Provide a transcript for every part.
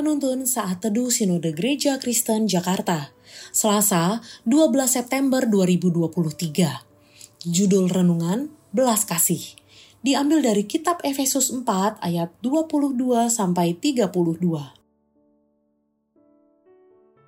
Penuntun Saat Teduh Sinode Gereja Kristen Jakarta, Selasa 12 September 2023. Judul Renungan, Belas Kasih. Diambil dari kitab Efesus 4 ayat 22 sampai 32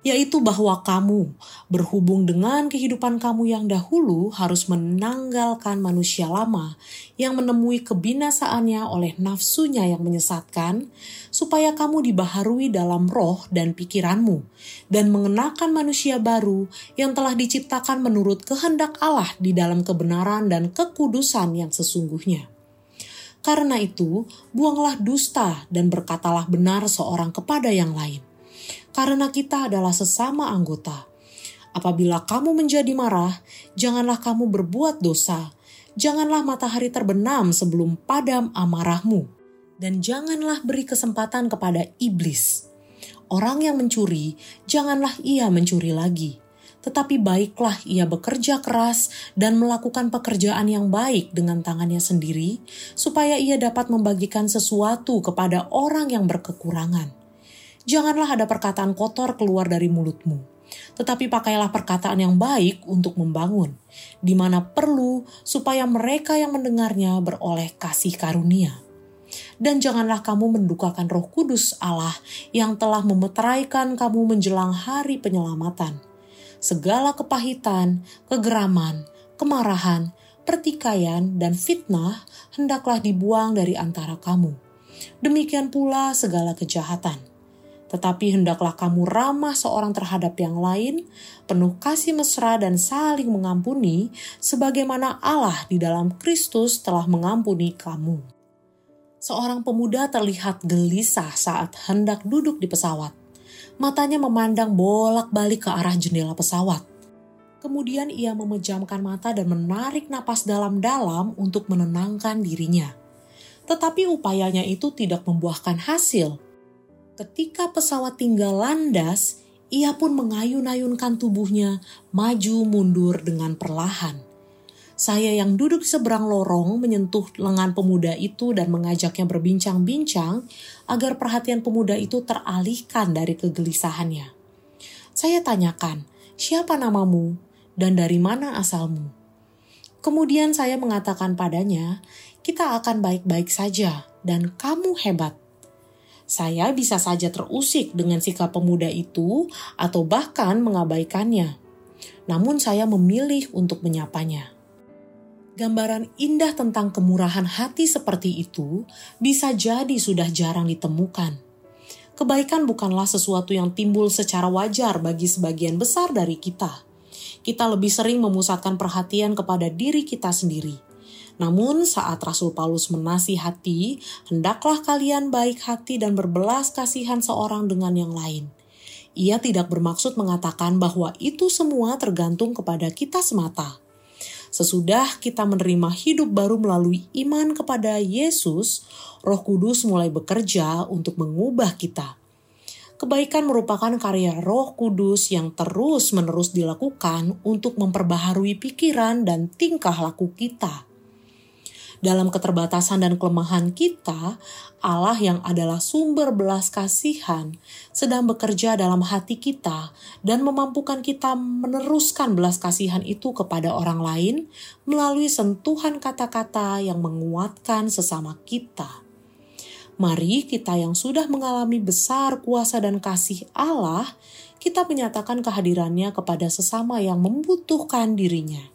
yaitu bahwa kamu, berhubung dengan kehidupan kamu yang dahulu, harus menanggalkan manusia lama yang menemui kebinasaannya oleh nafsunya yang menyesatkan, supaya kamu dibaharui dalam roh dan pikiranmu, dan mengenakan manusia baru yang telah diciptakan menurut kehendak Allah di dalam kebenaran dan kekudusan yang sesungguhnya. Karena itu, buanglah dusta dan berkatalah benar seorang kepada yang lain karena kita adalah sesama anggota. Apabila kamu menjadi marah, janganlah kamu berbuat dosa. Janganlah matahari terbenam sebelum padam amarahmu. Dan janganlah beri kesempatan kepada iblis. Orang yang mencuri, janganlah ia mencuri lagi. Tetapi baiklah ia bekerja keras dan melakukan pekerjaan yang baik dengan tangannya sendiri, supaya ia dapat membagikan sesuatu kepada orang yang berkekurangan janganlah ada perkataan kotor keluar dari mulutmu. Tetapi pakailah perkataan yang baik untuk membangun, di mana perlu supaya mereka yang mendengarnya beroleh kasih karunia. Dan janganlah kamu mendukakan roh kudus Allah yang telah memeteraikan kamu menjelang hari penyelamatan. Segala kepahitan, kegeraman, kemarahan, pertikaian, dan fitnah hendaklah dibuang dari antara kamu. Demikian pula segala kejahatan tetapi hendaklah kamu ramah seorang terhadap yang lain, penuh kasih mesra dan saling mengampuni, sebagaimana Allah di dalam Kristus telah mengampuni kamu. Seorang pemuda terlihat gelisah saat hendak duduk di pesawat. Matanya memandang bolak-balik ke arah jendela pesawat. Kemudian ia memejamkan mata dan menarik napas dalam-dalam untuk menenangkan dirinya. Tetapi upayanya itu tidak membuahkan hasil Ketika pesawat tinggal landas, ia pun mengayun-ayunkan tubuhnya maju mundur dengan perlahan. Saya yang duduk seberang lorong menyentuh lengan pemuda itu dan mengajaknya berbincang-bincang agar perhatian pemuda itu teralihkan dari kegelisahannya. Saya tanyakan, siapa namamu dan dari mana asalmu? Kemudian saya mengatakan padanya, kita akan baik-baik saja dan kamu hebat saya bisa saja terusik dengan sikap pemuda itu atau bahkan mengabaikannya. Namun saya memilih untuk menyapanya. Gambaran indah tentang kemurahan hati seperti itu bisa jadi sudah jarang ditemukan. Kebaikan bukanlah sesuatu yang timbul secara wajar bagi sebagian besar dari kita. Kita lebih sering memusatkan perhatian kepada diri kita sendiri namun saat Rasul Paulus menasihati, hendaklah kalian baik hati dan berbelas kasihan seorang dengan yang lain. Ia tidak bermaksud mengatakan bahwa itu semua tergantung kepada kita semata. Sesudah kita menerima hidup baru melalui iman kepada Yesus, Roh Kudus mulai bekerja untuk mengubah kita. Kebaikan merupakan karya Roh Kudus yang terus-menerus dilakukan untuk memperbaharui pikiran dan tingkah laku kita dalam keterbatasan dan kelemahan kita, Allah yang adalah sumber belas kasihan sedang bekerja dalam hati kita dan memampukan kita meneruskan belas kasihan itu kepada orang lain melalui sentuhan kata-kata yang menguatkan sesama kita. Mari kita yang sudah mengalami besar kuasa dan kasih Allah, kita menyatakan kehadirannya kepada sesama yang membutuhkan dirinya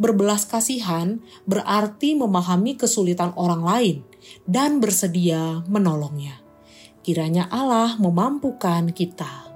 berbelas kasihan berarti memahami kesulitan orang lain dan bersedia menolongnya. Kiranya Allah memampukan kita.